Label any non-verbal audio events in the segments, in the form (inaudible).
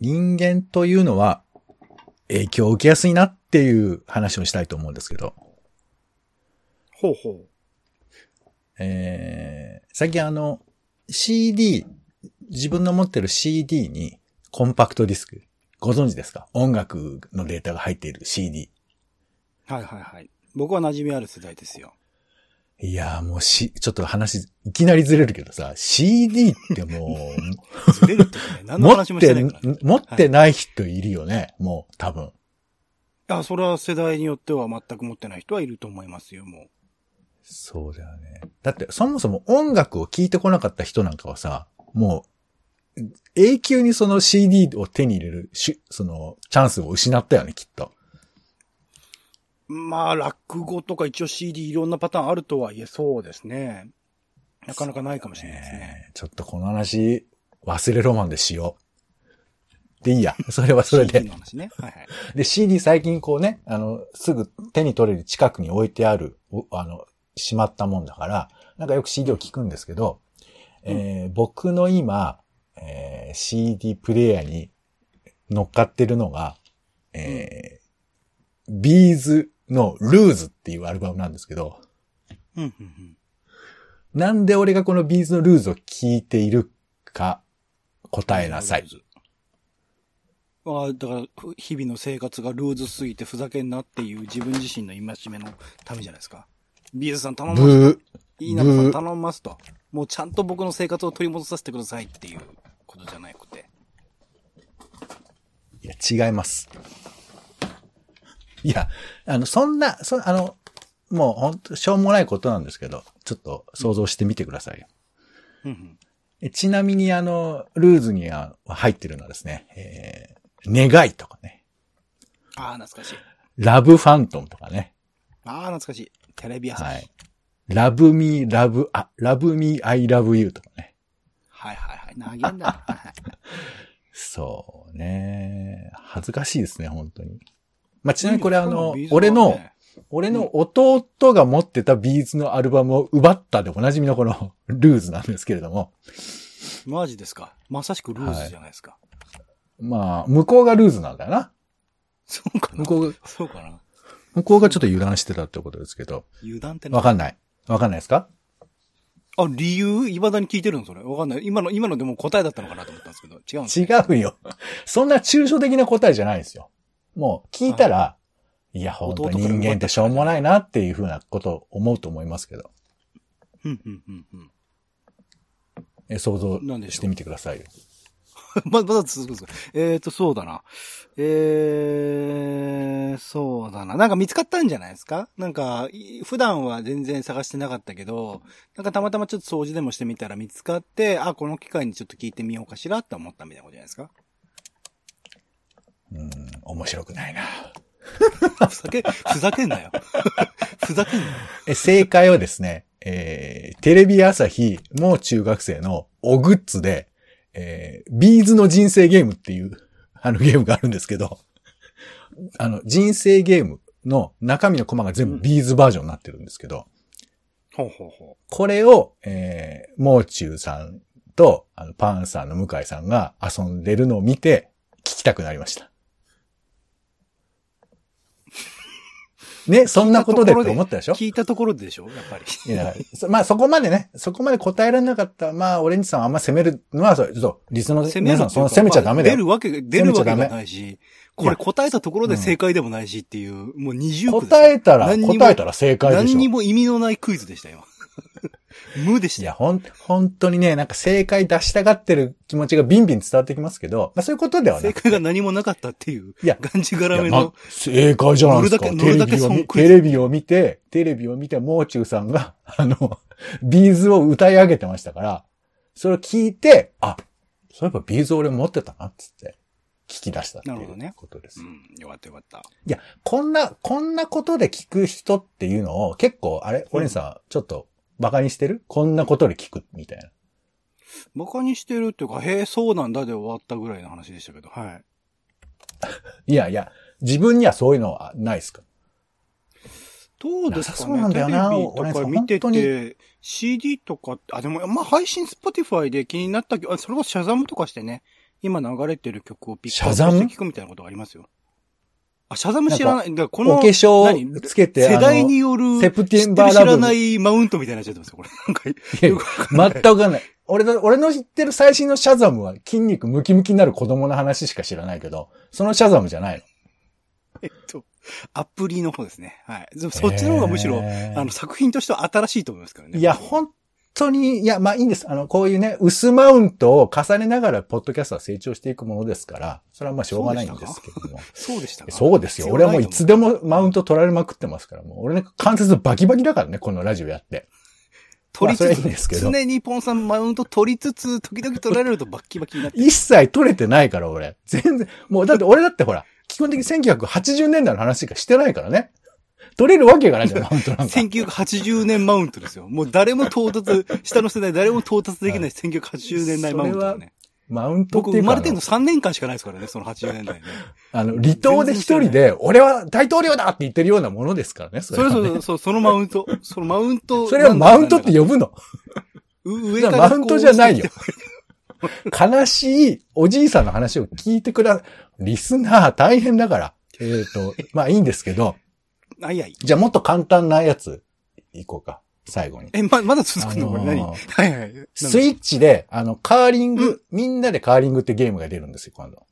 人間というのは影響を受けやすいなっていう話をしたいと思うんですけど。ほうほう。えー、最近あの、CD、自分の持ってる CD にコンパクトディスク、ご存知ですか？音楽のデータが入っている CD。はいはいはい。僕は馴染みある世代ですよ。いやーもうし、ちょっと話、いきなりずれるけどさ、CD ってもう、(laughs) ずれるってね、何の持話もってしてないから。、持ってない人いるよね、もう、多分。あ、それは世代によっては全く持ってない人はいると思いますよ、もそうだよね。だって、そもそも音楽を聴いてこなかった人なんかはさ、もう、永久にその CD を手に入れるし、その、チャンスを失ったよね、きっと。う。まあ、落語とか一応 CD いろんなパターンあるとはいえそうですね。なかなかないかもしれないですね。ねえちょっとこの話、忘れロマンでしよう。でいいや。(laughs) それはそれ CD での。話ね。はいはい。で、CD 最近こうね、あの、すぐ手に取れる近くに置いてある、おあの、しまったもんだから、なんかよく CD を聞くんですけど、えー僕の今、えー CD プレイヤーに乗っかってるのが、えービーズのルーズっていうアルバムなんですけど。なんで俺がこの B'z の LOOSE を聞いているか、答えなさい。。ああ、だから、ふ日々の生活がルーズすぎてふざけんなっていう自分自身の戒めのためじゃないですか。 B'z さん頼みます。いいな頼みますと。もうちゃんと僕の生活を取り戻させてくださいっていうことじゃなくて。いや、違います。(laughs) いや、あの、そんな、そ、あの、もう本当しょうもないことなんですけど、ちょっと想像してみてくださいよ。うんうん。えちなみにあの、ルーズには入ってるのはですね、えー、願いとかね、ああ、懐かしい。ラブファントムとかね、ああ、懐かしい。テレビ朝日。はい。ラブミー、ラブ、あ、ラブミー、アイラブユーとかね。はいはいはい。投げんだ。(laughs) そうね。恥ずかしいですね、本当に。まあ、ちなみにこれあの俺の、ね俺の弟が持ってたビーズのアルバムを奪ったでおなじみのこの (laughs) ルーズなんですけれども。マジですか？まさしくルーズじゃないですか。まあ、向こうがルーズなんだよな。そうかな？向。こうが、そうかな？向こうがちょっと油断してたってことですけど。油断ってわかんない。わかんないですか？あ、理由？未だに聞いてるのそれ？わかんない。今の、今のでも答えだったのかなと思ったんですけど。違うんです違うよ。そんな抽象的な答えじゃないですよ。もう、聞いたら、いや、本当に人間ってしょうもないなっていうふうなことを思うと思いますけど。うん、うん、うん、うん。え想像してみてくださいよ。(laughs) ま、まだ続くんですかえーと、そうだな。えー、そうだな。なんか見つかったんじゃないですか？なんか、い普段は全然探してなかったけど、なんかたまたまちょっと掃除でもしてみたら見つかって、あ、この機会にちょっと聞いてみようかしらって思ったみたいなことじゃないですか？うん、面白くないな。ふざけ、ふざけんなよ。(laughs) ふざけんなよ。え正解はですね、えー、テレビ朝日、もう中学生のおグッズで、えー、ビーズの人生ゲームっていう、あのゲームがあるんですけど、あの、人生ゲームの中身のコマが全部ビーズバージョンになってるんですけど、ほうほうほこれを、えー、もう中さんと、あの、パンさんの向井さんが遊んでるのを見て、聞きたくなりました。ね、そんなことでって思ったでしょ？聞いたところででしょ？やっぱり。いや、そ (laughs) まあそこまでね、そこまで答えられなかった、まあ、オレンジさんはあんま責めるのは、そう、リスの皆さん、その責めちゃダメだよ。出るわけ、出るわけないし、これ答えたところで正解でもないしっていう、もう二重答えたら、答えたら正解でしょ。何にも意味のないクイズでしたよ。(laughs) 無でしいや。ほん、本当にね、なんか正解出したがってる気持ちがビンビン伝わってきますけど、まあそういうことではな。正解が何もなかったっていう、いやがんじがらめの、正解じゃないですか。乗るだけ乗るだけテレビを見損クイズテレビを見て、テレビを見て、もう中さんが、(laughs) あの、ビーズを歌い上げてましたから、それを聞いて、あ、そういえばビーズ俺持ってたな、っつって、聞き出したっていうことです。うん、よかったよかった。いや、こんな、こんなことで聞く人っていうのを、結構、あれ、オレンジさん、ちょっと、バカにしてる？こんなことで聞く、みたいな。馬鹿にしてるっていうか、へえ、そうなんだで終わったぐらいの話でしたけど、はい。(laughs) いやいや、自分にはそういうのはないですか？どうですかね？そうなんだよなテレビとか見てて、CD とかあ、でも、まあ、配信 Spotify で気になったあそれこそシャザムとかしてね、今流れてる曲をピックアップして聞くみたいなことがありますよ。あ、シャザム知らない。だからこの、お化粧何？つけて、世代にあよる、セプテンバーラブ知らないマウントみたいになっちゃってますよ、これ。なんか、の全くわかんない。俺の、俺の知ってる最新のシャザムは筋肉ムキムキになる子供の話しか知らないけど、そのシャザムじゃないの。えっと、アプリの方ですね。はい。そそっちの方がむしろ、へーあの、作品としては新しいと思いますからね。いや、本当に、いや、まあいいんです。あの、こういうね、薄マウントを重ねながら、ポッドキャストは成長していくものですから、それはまあしょうがないんですけども。そうでしたか？そうですよ。俺はもういつでもマウント取られまくってますから、もう俺ね、関節バキバキだからね、このラジオやって。取りつまあいいんですけつ、ど常にポンさんマウント取りつつ、時々取られるとバッキバキになって。一切取れてないから、俺。全然。もう、だって俺だってほら、基本的に1980年代の話しかしてないからね。取れるわけがないじゃん、(laughs) マウントなんか。1980年マウントですよ。もう誰も到達、下の世代誰も到達できない1980年代マウントだね。マウントっ僕ていうか生まれてんの3年間しかないですからね、その80年代ね。あの、離島で一人で、俺は大統領だって言ってるようなものですからね、そそれはねそうそう、そのマウント。そのマウント。(laughs) それはマウントって呼ぶの。う上からマウントじゃないよ。悲しいおじいさんの話を聞いてくだ、リスナー大変だから。えっ、と、まあいいんですけど、あ、いやいい。じゃあもっと簡単なやつ、いこうか、最後に。え、ま、まだ続くの？これ何あのーはいはい。スイッチで、あの、カーリング、みんなでカーリングってゲームが出るんですよ、今度。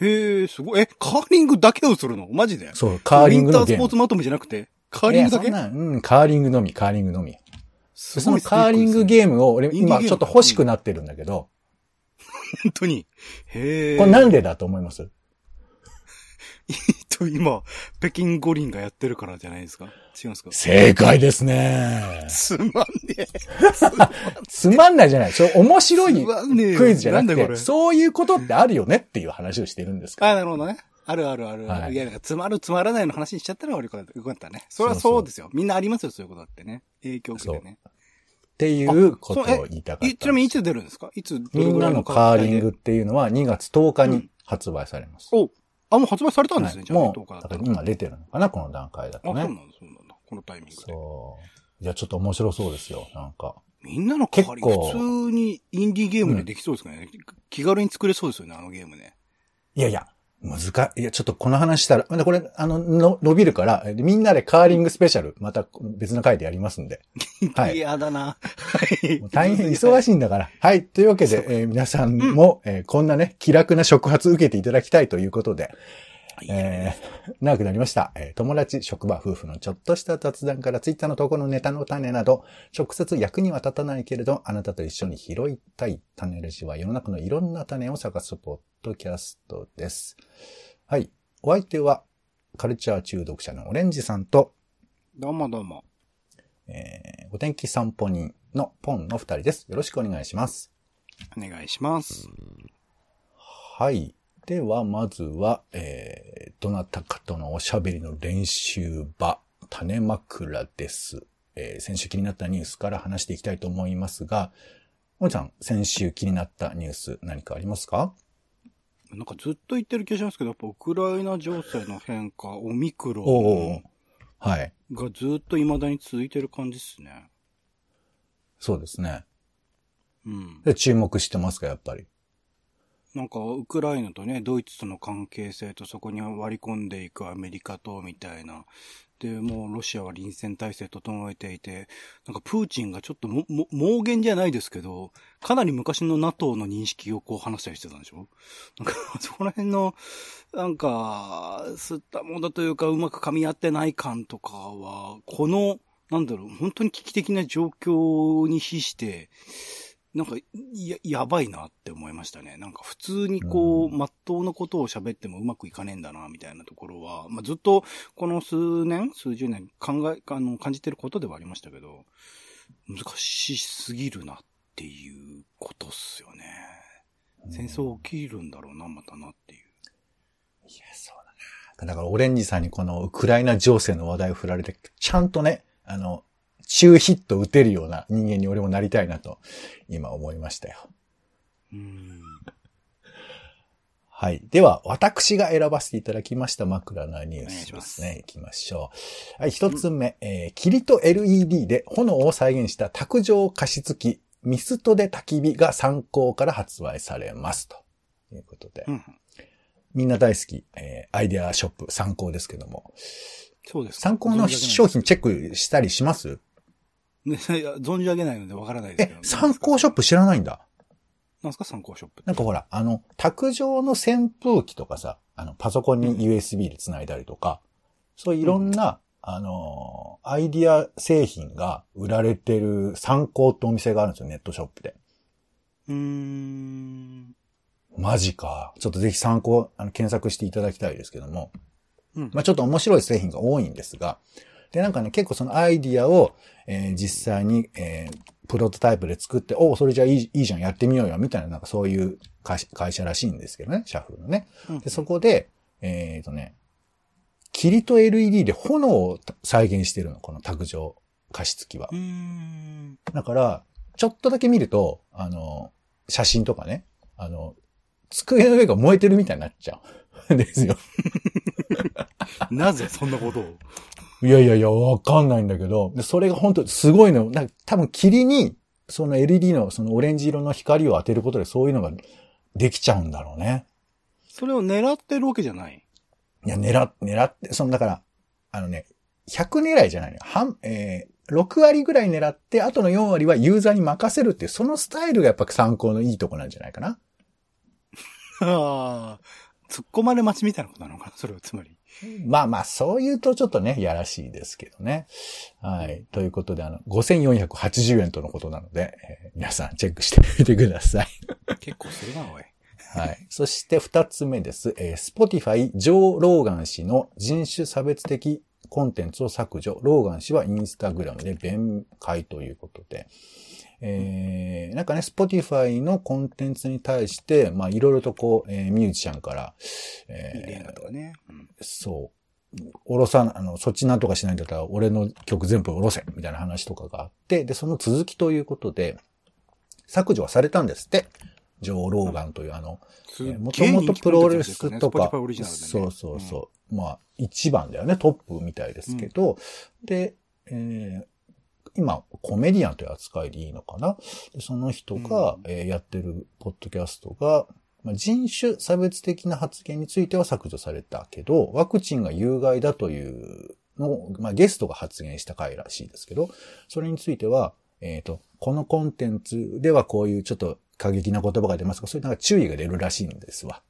へえ、すごい。え、カーリングだけをするの？マジで？そう、カーリングのウィンタゲーム。ースポーツまとめじゃなくて、カーリングだけ？うん、カーリングのみ、カーリングのみ。すそのカーリングゲームを俺今ちょっと欲しくなってるんだけど、本当に。へえ。これなんでだと思います？と、今、北京五輪がやってるからじゃないですか？違うんですか？正解ですね。すまんねえ。つまんないじゃない。それ面白いクイズじゃなくて。そういうことってあるよねっていう話をしてるんですか？ら。あ、なるほどね。あるあるある。はいい、や、なんか、つまるつまらないの話にしちゃったら悪くなよかったね。それはそうですよ。みんなありますよ、そういうことだってね。影響受けてね。っていうことを言いたかっいたちなみにいつ出るんですか？いつ、みんないのカーリンググっていうのは2月10日に発売されます。お、あ、もう発売されたんですね、はいじゃあ、も10日だう、今出てるのかな、この段階だあ、そうなんだとね。、そうなんだ。このタイミングで。そう。いや、ちょっと面白そうですよ、なんか。みんなのカーリング、結構普通にインディーゲームでできそうですかね、気軽に作れそうですよね、あのゲームね。いやいや、難か、いや、ちょっとこの話したら、まだこれ、あの、の伸びるから、えみんなでカーリングスペシャル、また別の回でやりますんで。(laughs) はい。嫌だな。はい (laughs) 大変忙しいんだから。はい。というわけで、えー皆さんも、えーこんなね、気楽な触発受けていただきたいということで、えー長くなりました。えー友達、職場、夫婦のちょっとした雑談からツイッターの投稿のネタの種など、直接役には立たないけれど、あなたと一緒に拾いたい種レジは世の中のいろんな種を探すポッドキャストです。はい。お相手は、カルチャー中毒者のオレンジさんと、どうもどうも。えーお天気散歩人のポンの二人です。よろしくお願いします。お願いします。はい。では、まずは、えー、どなたかとのおしゃべりの練習場、種枕です。えー先週気になったニュースから話していきたいと思いますが、おじさん、先週気になったニュース何かありますか？なんかずっと言ってる気がしますけど、やっぱウクライナ情勢の変化、オミクロンはい。がずっと未だに続いてる感じっすね。そうですね。うん。で注目してますか、やっぱり？なんか、ウクライナとね、ドイツとの関係性とそこに割り込んでいくアメリカと、みたいな。で、もうロシアは臨戦態勢整えていて、なんかプーチンがちょっとも、も、妄言じゃないですけど、かなり昔の NATO の認識をこう話したりしてたんでしょ？なんか、(laughs) そこら辺の、なんか、吸ったものというか、うまく噛み合ってない感とかは、この、なんだろう、本当に危機的な状況に比して、なんか、や、やばいなって思いましたね。なんか普通にこう、うんまっとうなことを喋ってもうまくいかねえんだな、みたいなところは、まあ、ずっとこの数年、数十年考え、あの、感じてることではありましたけど、難しすぎるなっていうことっすよね。戦争起きるんだろうな、またなっていう。いや、そうだな。だから、オレンジさんにこのウクライナ情勢の話題を振られて、ちゃんとね、あの、中ヒット打てるような人間に俺もなりたいなと、今思いましたよ。うん。はい。では、私が選ばせていただきました枕なニュースですすね。行きましょう。はい、一つ目、えー、霧と LED で炎を再現した卓上加湿器、ミストで焚き火が参考から発売されますと。ということで。うん。みんな大好き、えーアイデアショップ参考ですけども。そうですか。参考の商品チェックしたりします？ね、(laughs) 存じ上げないのでわからないですけど。、え参考ショップ知らないんだ？なんすか？参考ショップ。なんかほら、あの、卓上の扇風機とかさ、あの、パソコンに USB で繋いだりとか、そういういろんな、あのーアイディア製品が売られてる参考ってお店があるんですよ、ネットショップで。うーん。マジか。ちょっとぜひ参考、あの、検索していただきたいですけども。うん。まあちょっと面白い製品が多いんですが、で、なんかね、結構そのアイディアを、えー実際に、えープロトタイプで作って、おそれじゃあいいいいじゃん、やってみようよ、みたいな、なんかそういう会社会社らしいんですけどね、シャッフルのね。うんで、そこで、えっ、とね、霧と LED で炎を再現してるの、この卓上加湿器は。だから、ちょっとだけ見ると、あの、写真とかね、あの、机の上が燃えてるみたいになっちゃうんですよ。(laughs) なぜそんなことを？いやいやいや、わかんないんだけど、でそれが本当すごいの。なんか多分霧に、その LED のそのオレンジ色の光を当てることでそういうのができちゃうんだろうね。それを狙ってるわけじゃない？いや、狙っ、狙って、その、だから、あのね、100狙いじゃないのよ。半、えー、6割ぐらい狙って、あとの4割はユーザーに任せるっていう、そのスタイルがやっぱ参考のいいとこなんじゃないかな。(laughs) ああ。突っ込まれ待ちみたいなことなのかなそれはつまり。まあまあ、そう言うとちょっとね、やらしいですけどね。はい。ということで、あの、5480円とのことなので、えー皆さんチェックしてみてください。結構するな、おい。はい。そして二つ目です。えー、Spotify、ジョー・ローガン氏の人種差別的コンテンツを削除。ローガン氏はインスタグラムで弁解ということで。えー、なんかね、Spotify のコンテンツに対して、まあ、いろいろとこう、えーミュージシャンから、えーね。うんそう。おろさな、あの、そっちなんとかしないんだったら、俺の曲全部おろせみたいな話とかがあって、で、その続きということで、削除はされたんですって。ジョー・ローガンというあの、もともとプロレスとか、そうそうそう。まあ、一番だよね、トップみたいですけど、で、えー今、コメディアンという扱いでいいのかな。でその人が、うん。えーやってるポッドキャストが、まあ、人種差別的な発言については削除されたけど、ワクチンが有害だというのを、まあ、ゲストが発言した回らしいですけど、それについては、えっ、と、このコンテンツではこういうちょっと過激な言葉が出ますが、そういうなんか注意が出るらしいんですわ。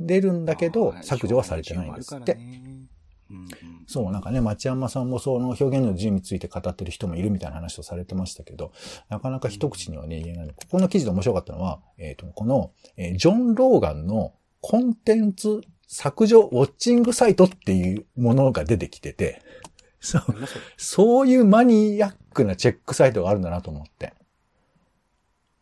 出るんだけど削除はされてないんですって。うんうんそう、なんかね、町山さんもその表現の自由について語ってる人もいるみたいな話をされてましたけど、なかなか一口にはね、言えない。ここの記事で面白かったのは、えっ、と、この、えージョン・ローガンのコンテンツ削除ウォッチングサイトっていうものが出てきてて、そう、そういうマニアックなチェックサイトがあるんだなと思って。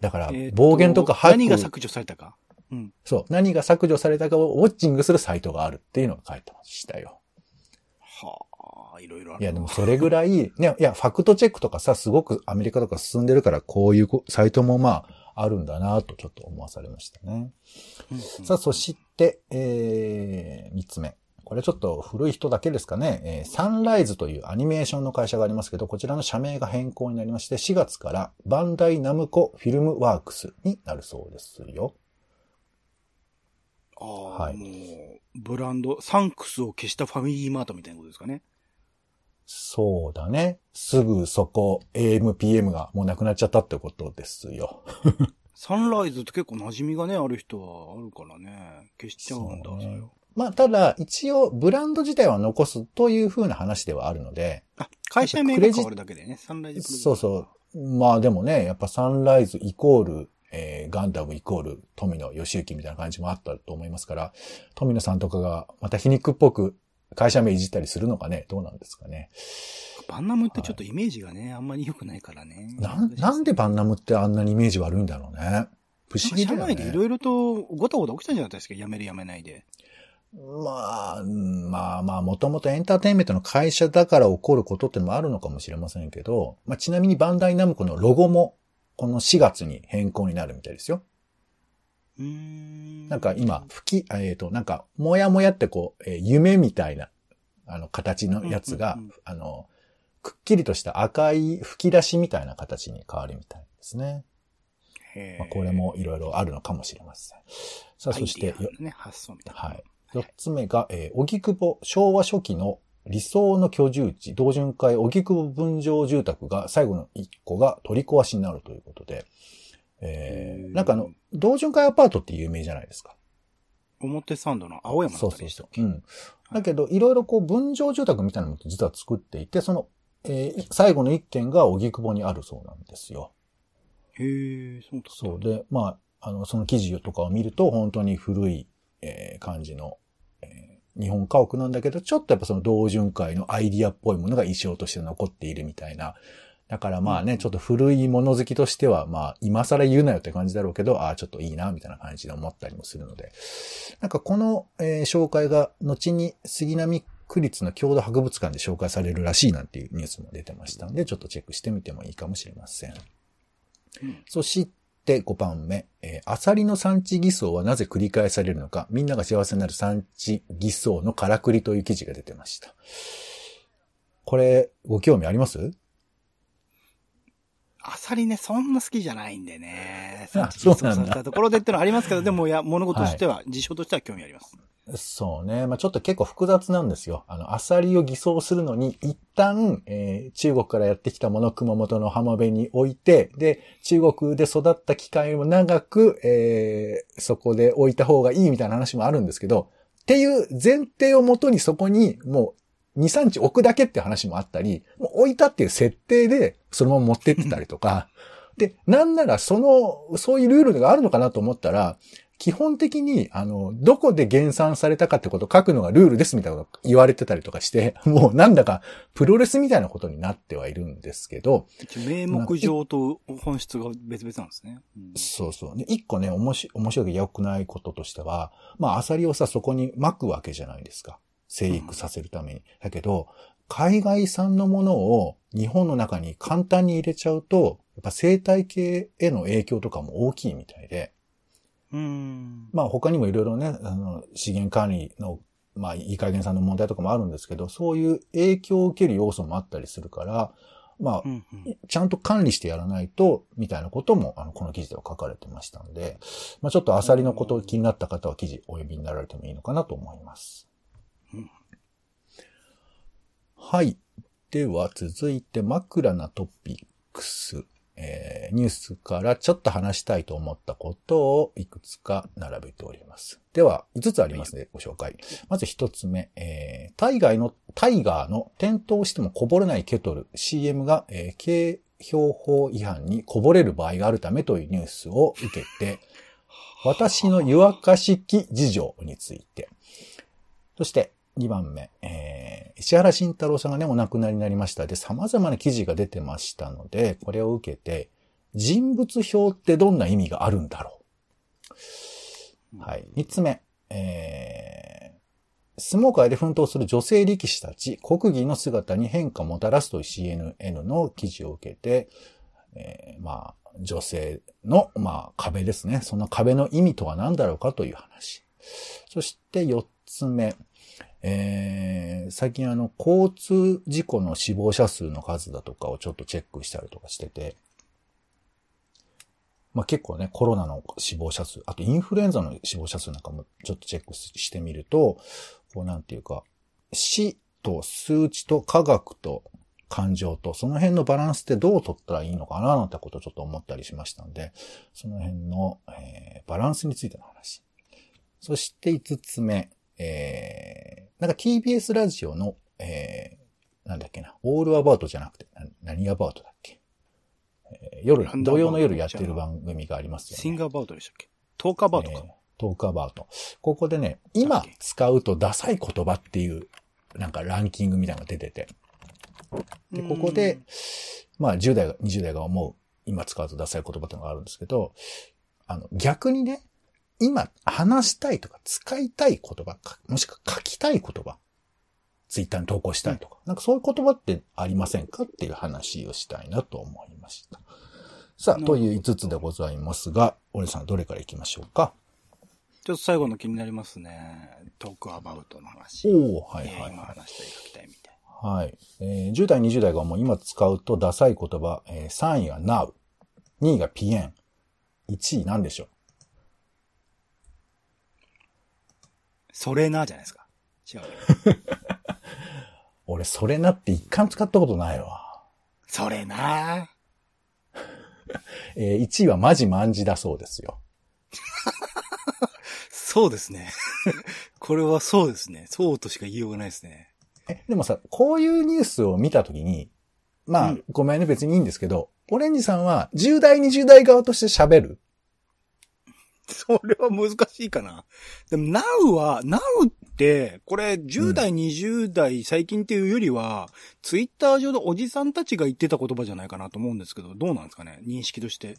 だから暴言とかハック何が削除されたか？うん。そう、何が削除されたかをウォッチングするサイトがあるっていうのが書いてましたよ。はあ、いろいろある。いや、でもそれぐらい、ね、いや、ファクトチェックとかさ、すごくアメリカとか進んでるから、こういうこサイトもまあ、あるんだなとちょっと思わされましたね。うんうんさあ、そして、えー、三つ目。これちょっと古い人だけですかね。えーサンライズというアニメーションの会社がありますけど、こちらの社名が変更になりまして、4月からバンダイナムコフィルムワークスになるそうですよ。ああ、はいもう、ブランド、サンクスを消したファミリーマートみたいなことですかね。そうだね。すぐそこ、AMPM がもうなくなっちゃったってことですよ。(laughs) サンライズって結構馴染みがね、ある人はあるからね。消しちゃうんだ、ねまあ、ただ、一応、ブランド自体は残すという風な話ではあるので、あ、会社名が変わるだけでね、サンライズそうそう。まあでもね、やっぱサンライズイコール、えーガンダムイコール富野義行みたいな感じもあったと思いますから、富野さんとかがまた皮肉っぽく会社名いじったりするのかね、どうなんですかね？バンナムってちょっとイメージがね、あんまり良くないからね。なん、なんでバンナムってあんなにイメージ悪いんだろうね？不思議だ社よね。内でいろいろとごたごた起きたんじゃなかったですか、辞める辞めないで。まあ、うんまあまあ、もともとエンターテインメントの会社だから起こることってのもあるのかもしれませんけど、まあちなみにバンダイナムコのロゴも、この4月に変更になるみたいですよ。なんか今、吹き、えっ、と、なんか、もやもやってこう、えー夢みたいな、あの、形のやつが、うんうんうんあの、くっきりとした赤い吹き出しみたいな形に変わるみたいですね。まあ、これもいろいろあるのかもしれません。さあ、そして、ね、発想みたいな。はい。四つ目が、えー、荻窪昭和初期の理想の居住地、同潤会荻窪分譲住宅が最後の一個が取り壊しになるということで、えー、なんかあの、同潤会アパートって有名じゃないですか。表参道の青山のそうそうそう。うん。だけど、いろいろこう分譲住宅みたいなのも実は作っていて、その、えー最後の一軒が荻窪にあるそうなんですよ。へえ、そうそう。で、まあ、あの、その記事とかを見ると、本当に古い、えー感じの、えー日本家屋なんだけど、ちょっとやっぱその同潤会のアイディアっぽいものが衣装として残っているみたいな。だからまあね、うんちょっと古いもの好きとしては、まあ、今更言うなよって感じだろうけど、ああ、ちょっといいな、みたいな感じで思ったりもするので。なんかこの、えー紹介が、後に杉並区立の郷土博物館で紹介されるらしいなんていうニュースも出てましたので、ちょっとチェックしてみてもいいかもしれません。うんそして5番目、えーアサリの産地偽装はなぜ繰り返されるのか、みんなが幸せになる産地偽装のからくりという記事が出てました。これ、ご興味あります？アサリね、そんな好きじゃないんでね。あ産地偽装そうなんたところでってのはありますけど、でも、いや、物事としては、事象としては興味あります。そうね。まあちょっと結構複雑なんですよ。あの、アサリを偽装するのに、一旦、えー中国からやってきたもの熊本の浜辺に置いて、で、中国で育った機会も長く、えーそこで置いた方がいいみたいな話もあるんですけど、っていう前提をもとにそこにもう2、3日置くだけって話もあったり、もう置いたっていう設定でそのまま持ってってたりとか、で、なんならその、そういうルールがあるのかなと思ったら、基本的に、あの、どこで減産されたかってことを書くのがルールですみたいなこと言われてたりとかして、(laughs) もうなんだかプロレスみたいなことになってはいるんですけど、名目上と本質が別々なんですね。うんそうそう。で、一個ね、面白面白い良くないこととしては、まあ、アサリをさ、そこに巻くわけじゃないですか。生育させるために。だけど、海外産のものを日本の中に簡単に入れちゃうと、やっぱ生態系への影響とかも大きいみたいで、うん。まあ他にもいろいろね、あの、資源管理の、まあいい加減さんの問題とかもあるんですけど、そういう影響を受ける要素もあったりするから、まあう、んうんちゃんと管理してやらないと、みたいなことも、あの、この記事では書かれてましたんで、まあちょっとアサリのこと気になった方は記事お読みになられてもいいのかなと思いますうん。はい。では、続いて枕なトピックス。えーニュースからちょっと話したいと思ったことをいくつか並べております。では、5つありますのでご紹介。まず1つ目、えータイガーの、タイガーの転倒してもこぼれないケトル CM が、えー景標法違反にこぼれる場合があるためというニュースを受けて、(laughs) 私の湯沸かし器事情について。そして、2番目、えー石原慎太郎さんがね、お亡くなりになりました。で、様々な記事が出てましたので、これを受けて、人物表ってどんな意味があるんだろう。はい。3つ目、えー、相撲界で奮闘する女性力士たち、国技の姿に変化をもたらすという CNN の記事を受けて、えーまあ、女性の、まあ、壁ですね。その壁の意味とは何だろうかという話。そして4つ目。えー最近あの、交通事故の死亡者数の数だとかをちょっとチェックしたりとかしてて、まあ結構ね、コロナの死亡者数、あとインフルエンザの死亡者数なんかもちょっとチェックしてみると、こうなんていうか、死と数値と科学と感情と、その辺のバランスってどう取ったらいいのかななんてことをちょっと思ったりしましたんで、その辺の、えーバランスについての話。そして5つ目、えー、なんか TBS ラジオの、えー、なんだっけな、オールアバウトじゃなくて、な何アバウトだっけ、えー夜土曜の夜やってる番組がありますよね。シンガーバウトでしたっけ？トーカーバウトか。えートークアバウト。ここでね、今使うとダサい言葉っていう、なんかランキングみたいなのが出てて。で、ここで、まあ10代が、20代が思う、今使うとダサい言葉っていうのがあるんですけど、あの、逆にね、今話したいとか使いたい言葉か、もしくは書きたい言葉、ツイッターに投稿したいとか、なんかそういう言葉ってありませんかっていう話をしたいなと思いました。さあ、という5つでございますが、俺さんどれから行きましょうか？ちょっと最後の気になりますね。トークアバウトの話。おおはいえーはい今話したい書きたいみたい。はい。えー10代、20代がもう今使うとダサい言葉、えー3位が now、2位がピエン、1位なんでしょそれな、じゃないですか。違う。(laughs) 俺、それなって一回も使ったことないわ。それな。(laughs) えー、1位はマジマンジだそうですよ。(laughs) そうですね。これはそうですね。そうとしか言いようがないですね。え、でもさ、こういうニュースを見たときに、まあ、うんごめんね、別にいいんですけど、オレンジさんは10代、20代側として喋る (laughs) それは難しいかな。でも、Now は、Now って、これ、10代、20代、最近っていうよりは、ツイッター上でおじさんたちが言ってた言葉じゃないかなと思うんですけど、どうなんですかね？認識として。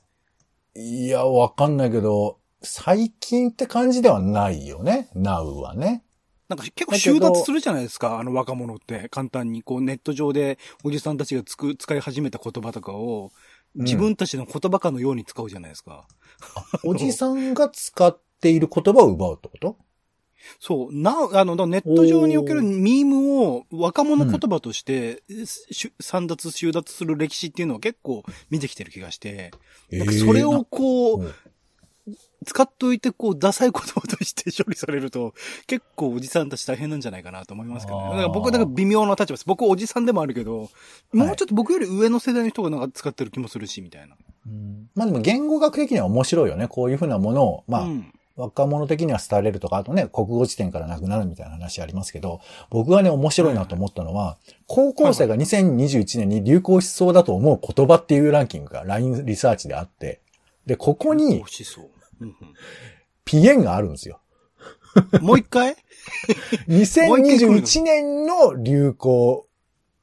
いや、わかんないけど、最近って感じではないよね、Now はね。なんか結構収奪するじゃないですか、あの若者って。簡単に、こうネット上でおじさんたちがつく、使い始めた言葉とかを、自分たちの言葉かのように使うじゃないですか。(laughs) おじさんが使っている言葉を奪うってこと？そう、な、あの、ネット上におけるミームを若者言葉として、しゅ散奪、収奪する歴史っていうのは結構見てきてる気がして、なんかそれをこう、うん。使っといて、こう、ダサい言葉として (laughs) 処理されると、結構おじさんたち大変なんじゃないかなと思いますけどね。だから僕はだから微妙な立場です。僕おじさんでもあるけど、もうちょっと僕より上の世代の人がなんか使ってる気もするし、みたいな。うんまあでも言語学的には面白いよね。こういうふうなものを、まあ、うん。若者的には廃れるとか、あとね、国語辞典からなくなるみたいな話ありますけど、僕がね、面白いなと思ったのは、高校生が2021年に流行しそうだと思う言葉っていうランキングが LINE リサーチであって、で、ここにピエンがあるんですよ。うんもう一回？(laughs) 2021年の流行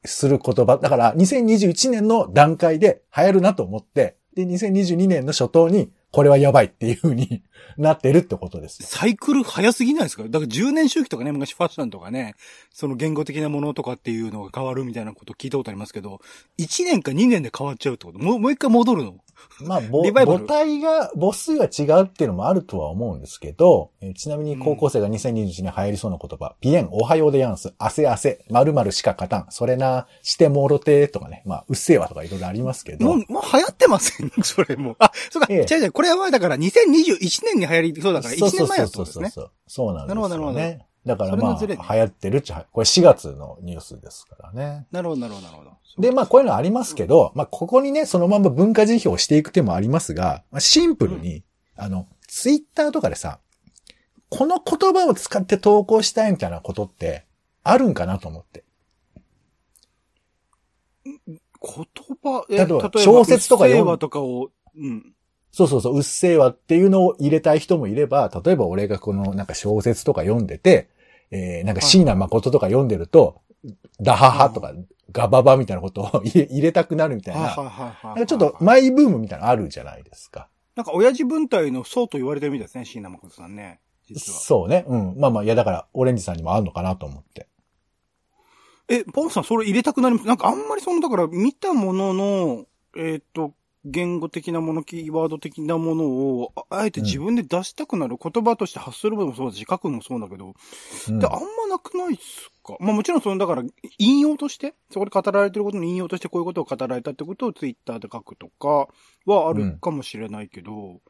する言葉。だから、2021年の段階で流行るなと思って、で、2022年の初頭に、これはやばいっていう風に (laughs) なってるってことです。サイクル早すぎないですか？だから10年周期とかね、昔ファッションとかね、その言語的なものとかっていうのが変わるみたいなこと聞いたことありますけど、1年か2年で変わっちゃうってこと？もう、もう一回戻るの？(laughs) まあ、母体が、母数が違うっていうのもあるとは思うんですけど、えーちなみに高校生が2021年流行りそうな言葉、ピエン、おはようでやんす、汗汗、〇〇しか勝たん、それな、してもろてとかね、まあ、うっせぇわとかいろいろありますけど、もう、もう流行ってません？(laughs) それも。う。あ、そうか、ええ。違う違う、これはだから2021年に流行りそうだから1年前だったんですね。そうそうなんですなるほどなるほよね。だからまあ、流行ってるっちゃ、これ4月のニュースですからね。なるほど、なるほど、なるほど。で、まあ、こういうのありますけど、まあ、ここにね、そのまま文化辞表をしていく手もありますが、まあ、シンプルに、あの、ツイッターとかでさ、この言葉を使って投稿したいみたいなことって、あるんかなと思って。言葉、え例えば小説とか読むとかを、うん。そうそうそう、うっせぇわっていうのを入れたい人もいれば、例えば俺がこのなんか小説とか読んでて、えー、なんか椎名誠とか読んでると、ダハハとか、ガババみたいなことを (laughs) 入れたくなるみたいな、ちょっとマイブームみたいなのあるじゃないですか。なんか親父分隊のそうと言われてるみたいですね、椎名誠さんね。実は。そうね。うん。まあまあ、いやだから、オレンジさんにもあるのかなと思って。え、ポンさんそれ入れたくなります？なんかあんまりその、だから見たものの、えっ、と、言語的なもの、キーワード的なものを、ああえて自分で出したくなる、言葉として発するのもそうだし、書くのもそうだけど、うんで、あんまなくないっすか？まあもちろんその、だから、引用として、そこで語られてることの引用としてこういうことを語られたってことをツイッターで書くとかはあるかもしれないけど、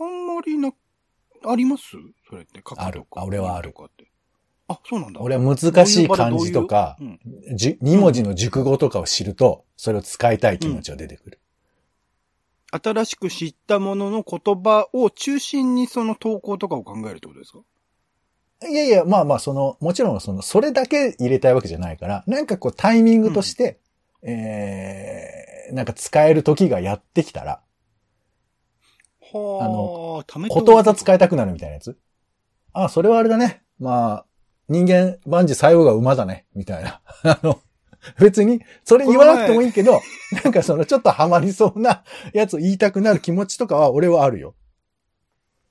あんまりな、あります？それって書くとか。あるあ俺はあるとかって。あ、そうなんだ。俺は難しい漢字とかどういうんじゅ、二文字の熟語とかを知ると、それを使いたい気持ちが出てくる。新しく知ったものの言葉を中心にその投稿とかを考えるってことですか？いやいや、まあまあ、その、もちろん、その、それだけ入れたいわけじゃないから、なんかこう、タイミングとして、えー、なんか使える時がやってきたら、はあ、あのことわざ使えいたくなるみたいなやつ。あ、それはあれだね。まあ、人間万事最後が馬だね。みたいな。(laughs) あの、(laughs) 別に、それ言わなくてもいいけど、なんかそのちょっとハマりそうなやつを言いたくなる気持ちとかは俺はあるよ。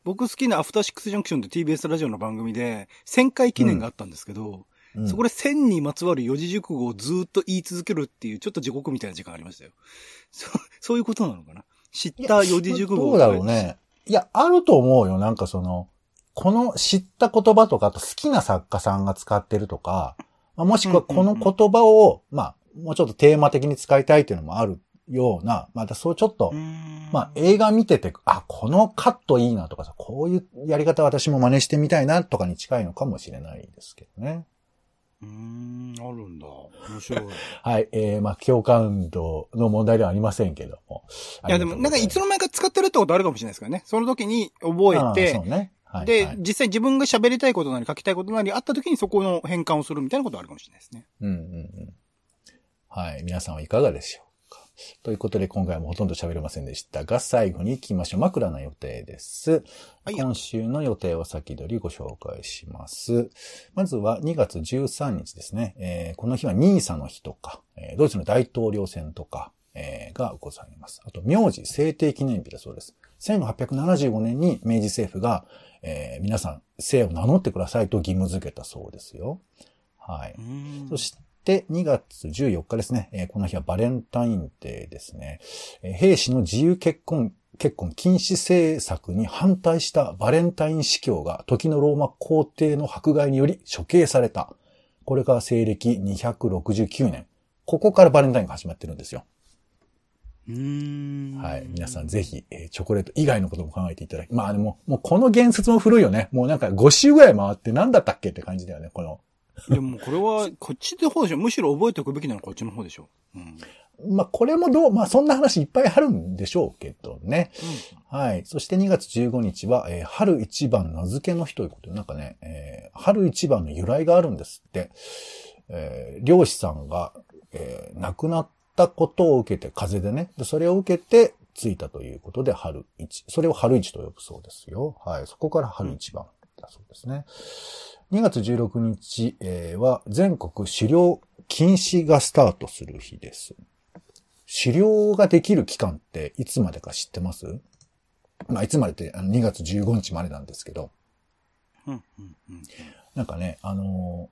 僕好きなアフターシックスジャンクションって TBS ラジオの番組で1000回記念があったんですけど、うんそこで1000にまつわる四字熟語をずーっと言い続けるっていうちょっと地獄みたいな時間ありましたよ。そそういうことなのかな？知った四字熟語どうだろうね。いや、あると思うよ。なんかその、この知った言葉とか、あと好きな作家さんが使ってるとか、まあもしくはこの言葉を、まあ、もうちょっとテーマ的に使いたいっていうのもあるような、またそうちょっと、ままあ映画見てて、あ、このカットいいなとかさ、こういうやり方私も真似してみたいなとかに近いのかもしれないですけどね。うーん、あるんだ。面白い。(laughs) はい、えー、まあ共感度の問題ではありませんけども。いや、でも、なんかいつの間にか使ってるってことあるかもしれないですからね。その時に覚えてそう、ね。はい、で、はい実際自分が喋りたいことなり書きたいことなりあった時にそこの変換をするみたいなことあるかもしれないですね。うんうんうん。はい。皆さんはいかがでしょうかということで、今回もほとんど喋れませんでしたが、最後に行きましょう。枕の予定です。はい今週の予定を先取りご紹介します。まずは2月13日ですね。えーこの日はニーサの日とか、えードイツの大統領選とか、えーがございます。あと、名字制定記念日だそうです。1875年に明治政府が、えー皆さん、姓を名乗ってくださいと義務付けたそうですよ。はい。そして、2月14日ですね。えーこの日はバレンタインデーですね。えー兵士の自由結婚、結婚禁止政策に反対したバレンタイン司教が時のローマ皇帝の迫害により処刑された。これが西暦269年。ここからバレンタインが始まってるんですよ。はい。皆さんぜひ、えーチョコレート以外のことも考えていただき、まあでも、もうこの言説も古いよね。もうなんか5週ぐらい回って何だったっけって感じだよね。このでもこれは、こっちの方でしょ。むしろ覚えておくべきなのはこっちの方でしょ。うん。まあ、これもどう、まあ、そんな話いっぱいあるんでしょうけどね。はい。そして2月15日は、えー春一番名付けの日ということで、なんかね、えー春一番の由来があるんですって。えー漁師さんが、えー亡くなったことを受けて、風でね。でそれを受けて、ついたということで、春一。それを春一と呼ぶそうですよ。はい。そこから春一番だそうですね。2月16日、えーは、全国狩猟禁止がスタートする日です。狩猟ができる期間っていつまでか知ってます？まあ、いつまでってあの2月15日までなんですけど、うん。なんかね、あの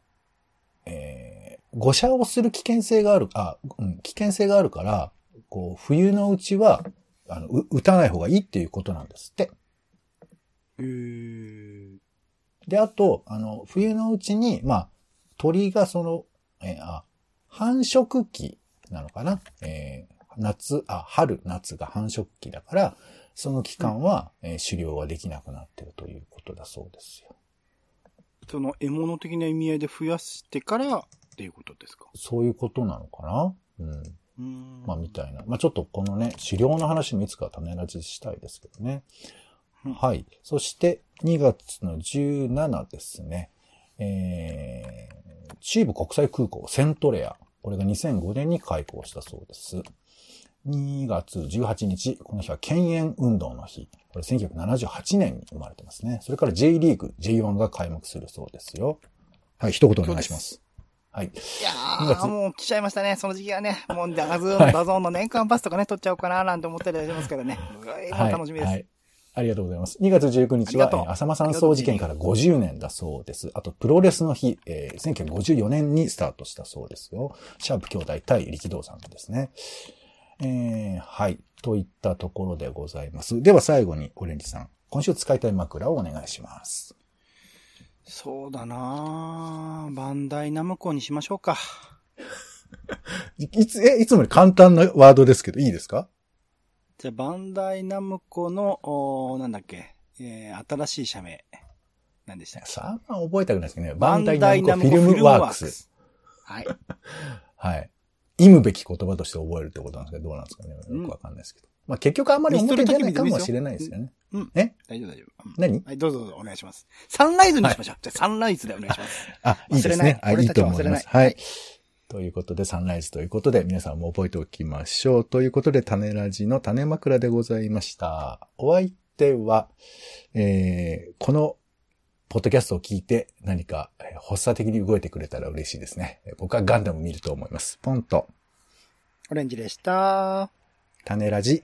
ーえー、誤射をする危険性がある、あ、うん、危険性があるから、こう、冬のうちは、あの、う撃たない方がいいっていうことなんですって。えー。で、あと、あの、冬のうちに、まあ、鳥がその、えーあ、繁殖期なのかな？えー夏、あ、春、夏が繁殖期だから、その期間は、えー狩猟ができなくなってるということだそうですよ。その獲物的な意味合いで増やしてからっていうことですか？そういうことなのかな？うん。うーん。まあ、みたいな。まあ、ちょっとこのね、狩猟の話もいつか種ラジしたいですけどね。うんはい。そして、2月の17ですね。えー、中部国際空港セントレア。これが2005年に開港したそうです。2月18日、この日は嫌煙運動の日。これ1978年に生まれてますね。それから J リーグ J1 が開幕するそうですよ。はい、一言お願いします。はい。いや2月ー、もう来ちゃいましたね。その時期はね。もうダズーン、はい DAZN の年間パスとかね、取っちゃおうかななんて思ったりしますからね。はい。楽しみです。はい。ありがとうございます。2月19日は、浅間山荘事件から50年だそうです。あと、プロレスの日、えー1954年にスタートしたそうですよ。シャープ兄弟対力道さんですね。えーはい。といったところでございます。では最後に、オレンジさん。今週使いたい枕をお願いします。そうだなバンダイナムコにしましょうか。(laughs) いいつ、え、いつもより簡単なワードですけど、いいですか？じゃあ、バンダイナムコの、おーなんだっけ、えー、新しい社名。何でしたっけ？さあ、覚えたくないですけどね。バンダダイナムコフィルムワークス。。はい。(laughs) はい。意むべき言葉として覚えるってことなんですけど、どうなんですかね？うんよくわかんないですけど。まあ結局あんまり表に出ないかもしれないですよね。うん。え？大丈夫大丈夫。うん何？はい、どうぞどうぞお願いします。サンライズにしましょう。じゃあ、サンライズでお願いします。あ、いいですね。あ、い俺いと思います。はい。ということで、サンライズということで、皆さんも覚えておきましょう。ということで、種ラジの種枕でございました。お相手は、えー、この、ポッドキャストを聞いて何かえー発作的に動いてくれたら嬉しいですね。えー僕はガンダム見ると思います。ポンと、オレンジでした。種ラジ、